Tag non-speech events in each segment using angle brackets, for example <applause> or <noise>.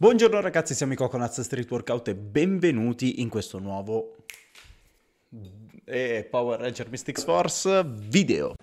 Buongiorno ragazzi, siamo i Coconuts Street Workout e benvenuti in questo nuovo eh, Power Ranger Mystics Force video.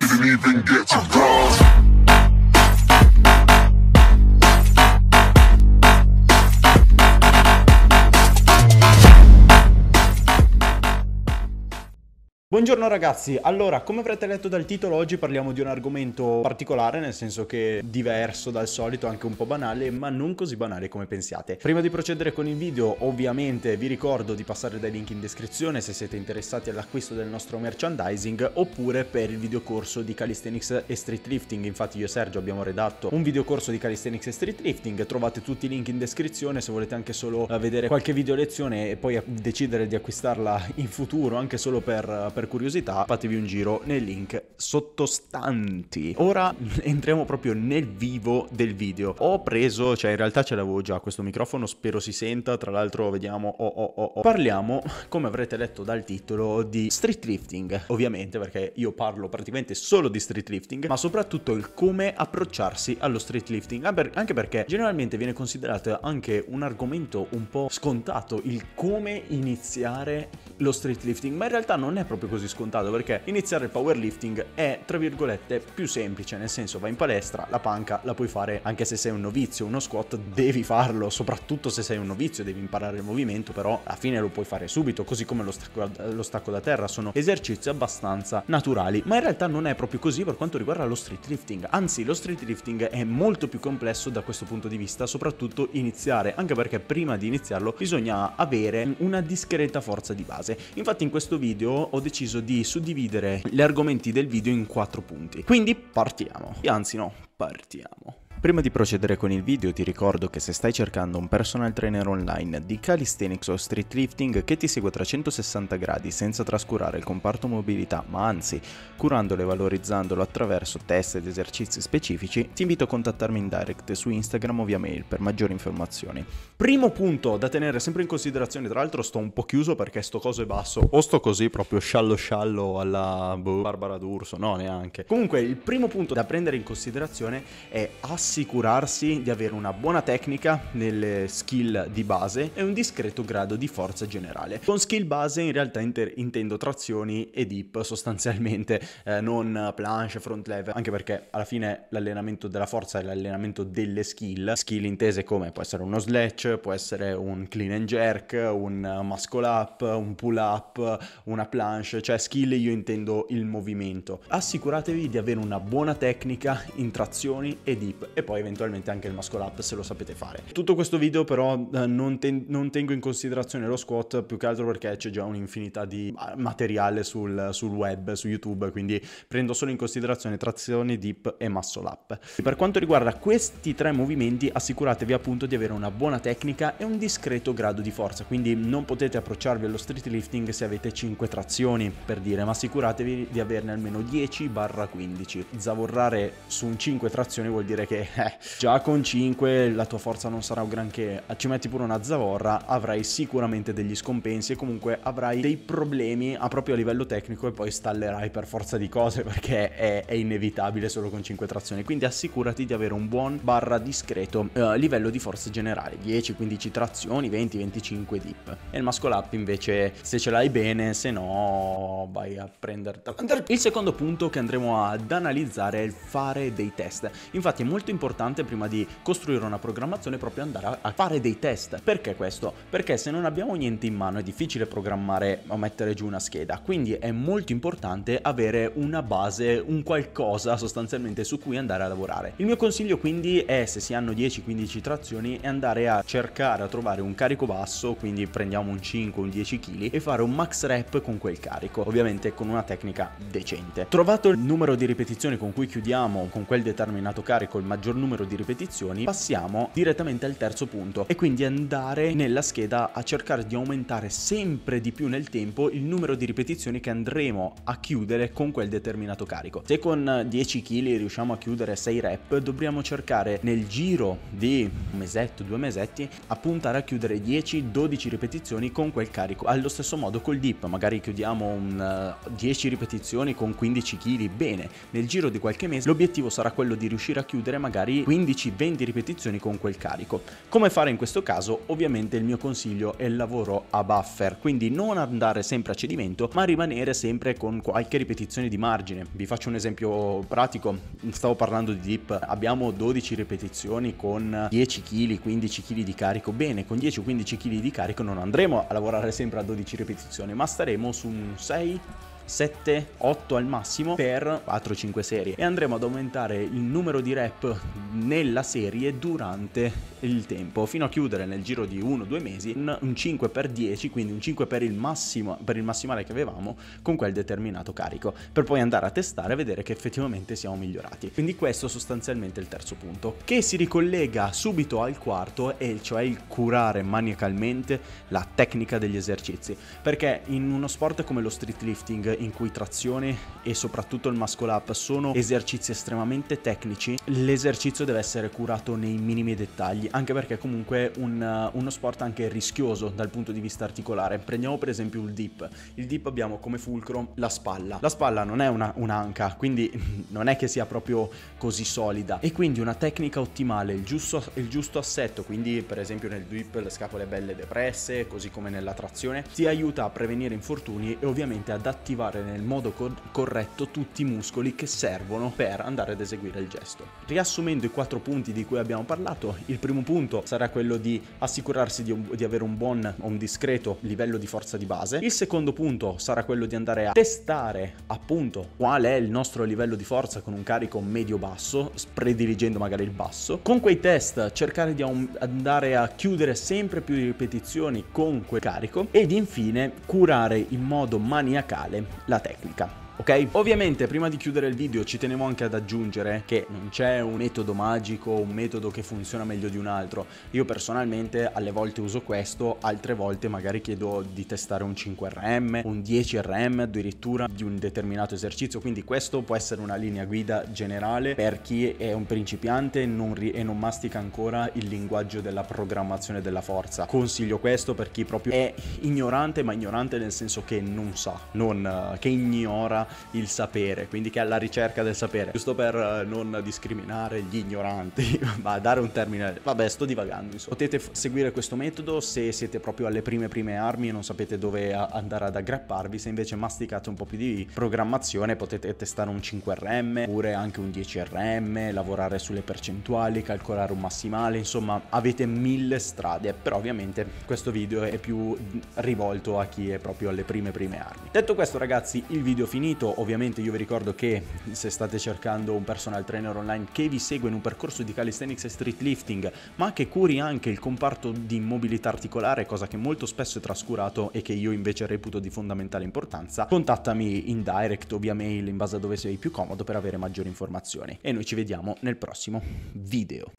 Buongiorno ragazzi, allora come avrete letto dal titolo oggi parliamo di un argomento particolare nel senso che diverso dal solito, anche un po' banale ma non così banale come pensiate. Prima di procedere con il video ovviamente vi ricordo di passare dai link in descrizione se siete interessati all'acquisto del nostro merchandising oppure per il videocorso di Calisthenics e Street Lifting, infatti io e Sergio abbiamo redatto un videocorso di Calisthenics e Street Lifting, trovate tutti i link in descrizione se volete anche solo vedere qualche video lezione e poi decidere di acquistarla in futuro anche solo per per curiosità fatevi un giro nei link sottostanti. Ora entriamo proprio nel vivo del video. Ho preso, cioè in realtà ce l'avevo già questo microfono, spero si senta, tra l'altro vediamo, oh, oh, oh, oh. Parliamo, come avrete letto dal titolo, di street lifting, ovviamente perché io parlo praticamente solo di street lifting, ma soprattutto il come approcciarsi allo street lifting, anche perché generalmente viene considerato anche un argomento un po' scontato, il come iniziare lo street lifting, ma in realtà non è proprio così scontato perché iniziare il powerlifting è tra virgolette più semplice, nel senso vai in palestra, la panca la puoi fare anche se sei un novizio, uno squat devi farlo, soprattutto se sei un novizio devi imparare il movimento, però alla fine lo puoi fare subito, così come lo stacco, lo stacco da terra, sono esercizi abbastanza naturali, ma in realtà non è proprio così per quanto riguarda lo street lifting, anzi lo street lifting è molto più complesso da questo punto di vista, soprattutto iniziare, anche perché prima di iniziarlo bisogna avere una discreta forza di base. Infatti in questo video ho deciso di suddividere gli argomenti del video in quattro punti. Quindi partiamo. Anzi no, partiamo. Prima di procedere con il video ti ricordo che se stai cercando un personal trainer online di calisthenics o street lifting che ti segue a 360 gradi senza trascurare il comparto mobilità ma anzi curandolo e valorizzandolo attraverso test ed esercizi specifici, ti invito a contattarmi in direct su Instagram o via mail per maggiori informazioni. Primo punto da tenere sempre in considerazione, tra l'altro sto un po' chiuso perché sto coso è basso o sto così proprio sciallo sciallo alla boh, Barbara D'Urso, no neanche. Comunque il primo punto da prendere in considerazione è assolutamente assicurarsi di avere una buona tecnica nelle skill di base e un discreto grado di forza generale. Con skill base in realtà inter- intendo trazioni e dip sostanzialmente, eh, non planche, front lever, anche perché alla fine l'allenamento della forza è l'allenamento delle skill, skill intese come può essere uno sledge, può essere un clean and jerk, un muscle up, un pull up, una planche, cioè skill io intendo il movimento. Assicuratevi di avere una buona tecnica in trazioni e dip e poi eventualmente anche il muscle up se lo sapete fare. Tutto questo video però eh, non, ten- non, tengo in considerazione lo squat più che altro perché c'è già un'infinità di materiale sul, sul web, su YouTube, quindi prendo solo in considerazione trazione, dip e muscle up. Per quanto riguarda questi tre movimenti assicuratevi appunto di avere una buona tecnica e un discreto grado di forza, quindi non potete approcciarvi allo street lifting se avete 5 trazioni per dire, ma assicuratevi di averne almeno 10-15. Zavorrare su un 5 trazioni vuol dire che eh, <laughs> già con 5 la tua forza non sarà un granché, ci metti pure una zavorra, avrai sicuramente degli scompensi e comunque avrai dei problemi a proprio a livello tecnico e poi stallerai per forza di cose perché è, è inevitabile solo con 5 trazioni, quindi assicurati di avere un buon barra discreto eh, livello di forza generale, 10-15 trazioni, 20-25 dip. E il muscle up invece se ce l'hai bene, se no vai a prenderti. Il secondo punto che andremo ad analizzare è il fare dei test. Infatti è molto importante importante prima di costruire una programmazione proprio andare a fare dei test. Perché questo? Perché se non abbiamo niente in mano è difficile programmare o mettere giù una scheda, quindi è molto importante avere una base, un qualcosa sostanzialmente su cui andare a lavorare. Il mio consiglio quindi è se si hanno 10-15 trazioni è andare a cercare a trovare un carico basso, quindi prendiamo un 5 un 10 kg e fare un max rep con quel carico, ovviamente con una tecnica decente. Trovato il numero di ripetizioni con cui chiudiamo con quel determinato carico il maggior maggior numero di ripetizioni, passiamo direttamente al terzo punto e quindi andare nella scheda a cercare di aumentare sempre di più nel tempo il numero di ripetizioni che andremo a chiudere con quel determinato carico. Se con 10 kg riusciamo a chiudere 6 rep, dobbiamo cercare nel giro di un mesetto, due mesetti, a puntare a chiudere 10-12 ripetizioni con quel carico. Allo stesso modo col dip, magari chiudiamo un 10 ripetizioni con 15 kg, bene, nel giro di qualche mese l'obiettivo sarà quello di riuscire a chiudere magari magari 15-20 ripetizioni con quel carico. Come fare in questo caso? Ovviamente il mio consiglio è il lavoro a buffer, quindi non andare sempre a cedimento, ma rimanere sempre con qualche ripetizione di margine. Vi faccio un esempio pratico, stavo parlando di dip, abbiamo 12 ripetizioni con 10 kg, 15 kg di carico, bene, con 10 o 15 kg di carico non andremo a lavorare sempre a 12 ripetizioni, ma staremo su un 6 7, 8 al massimo per 4-5 serie. E andremo ad aumentare il numero di rep nella serie durante il tempo fino a chiudere nel giro di 1-2 mesi un 5 x 10 quindi un 5 per il massimo per il massimale che avevamo con quel determinato carico per poi andare a testare e vedere che effettivamente siamo migliorati. Quindi questo sostanzialmente è il terzo punto che si ricollega subito al quarto e cioè il curare maniacalmente la tecnica degli esercizi. Perché in uno sport come lo street lifting in cui trazione e soprattutto il muscle up sono esercizi estremamente tecnici, l'esercizio deve essere curato nei minimi dettagli, anche perché comunque un, uh, uno sport anche rischioso dal punto di vista articolare. Prendiamo per esempio il dip. Il dip abbiamo come fulcro la spalla. La spalla non è una, un'anca, quindi <laughs> non è che sia proprio così solida e quindi una tecnica ottimale, il giusto, il giusto assetto, quindi per esempio nel dip le scapole belle depresse, così come nella trazione, ti aiuta a prevenire infortuni e ovviamente ad attivare nel modo co- corretto tutti i muscoli che servono per andare ad eseguire il gesto. Riassumendo i quattro punti di cui abbiamo parlato, il primo punto sarà quello di assicurarsi di, un, di avere un buon o un discreto livello di forza di base. Il secondo punto sarà quello di andare a testare appunto qual è il nostro livello di forza con un carico medio-basso, prediligendo magari il basso. Con quei test cercare di andare a chiudere sempre più ripetizioni con quel carico ed infine curare in modo maniacale la tecnica ok? Ovviamente prima di chiudere il video ci tenevo anche ad aggiungere che non c'è un metodo magico, un metodo che funziona meglio di un altro. Io personalmente alle volte uso questo, altre volte magari chiedo di testare un 5RM, un 10RM addirittura di un determinato esercizio, quindi questo può essere una linea guida generale per chi è un principiante non e non mastica ancora il linguaggio della programmazione della forza. Consiglio questo per chi proprio è ignorante, ma ignorante nel senso che non sa, non, uh, che ignora il sapere, quindi che è alla ricerca del sapere, giusto per eh, non discriminare gli ignoranti, <laughs> ma dare un termine, vabbè sto divagando, insomma. potete f- seguire questo metodo se siete proprio alle prime prime armi e non sapete dove a- andare ad aggrapparvi, se invece masticate un po' più di programmazione potete testare un 5RM oppure anche un 10RM, lavorare sulle percentuali, calcolare un massimale, insomma avete mille strade, però ovviamente questo video è più rivolto a chi è proprio alle prime prime armi. Detto questo ragazzi, il video è finito finito, ovviamente io vi ricordo che se state cercando un personal trainer online che vi segue in un percorso di calisthenics e street lifting, ma che curi anche il comparto di mobilità articolare, cosa che molto spesso è trascurato e che io invece reputo di fondamentale importanza, contattami in direct o via mail in base a dove sei più comodo per avere maggiori informazioni. E noi ci vediamo nel prossimo video.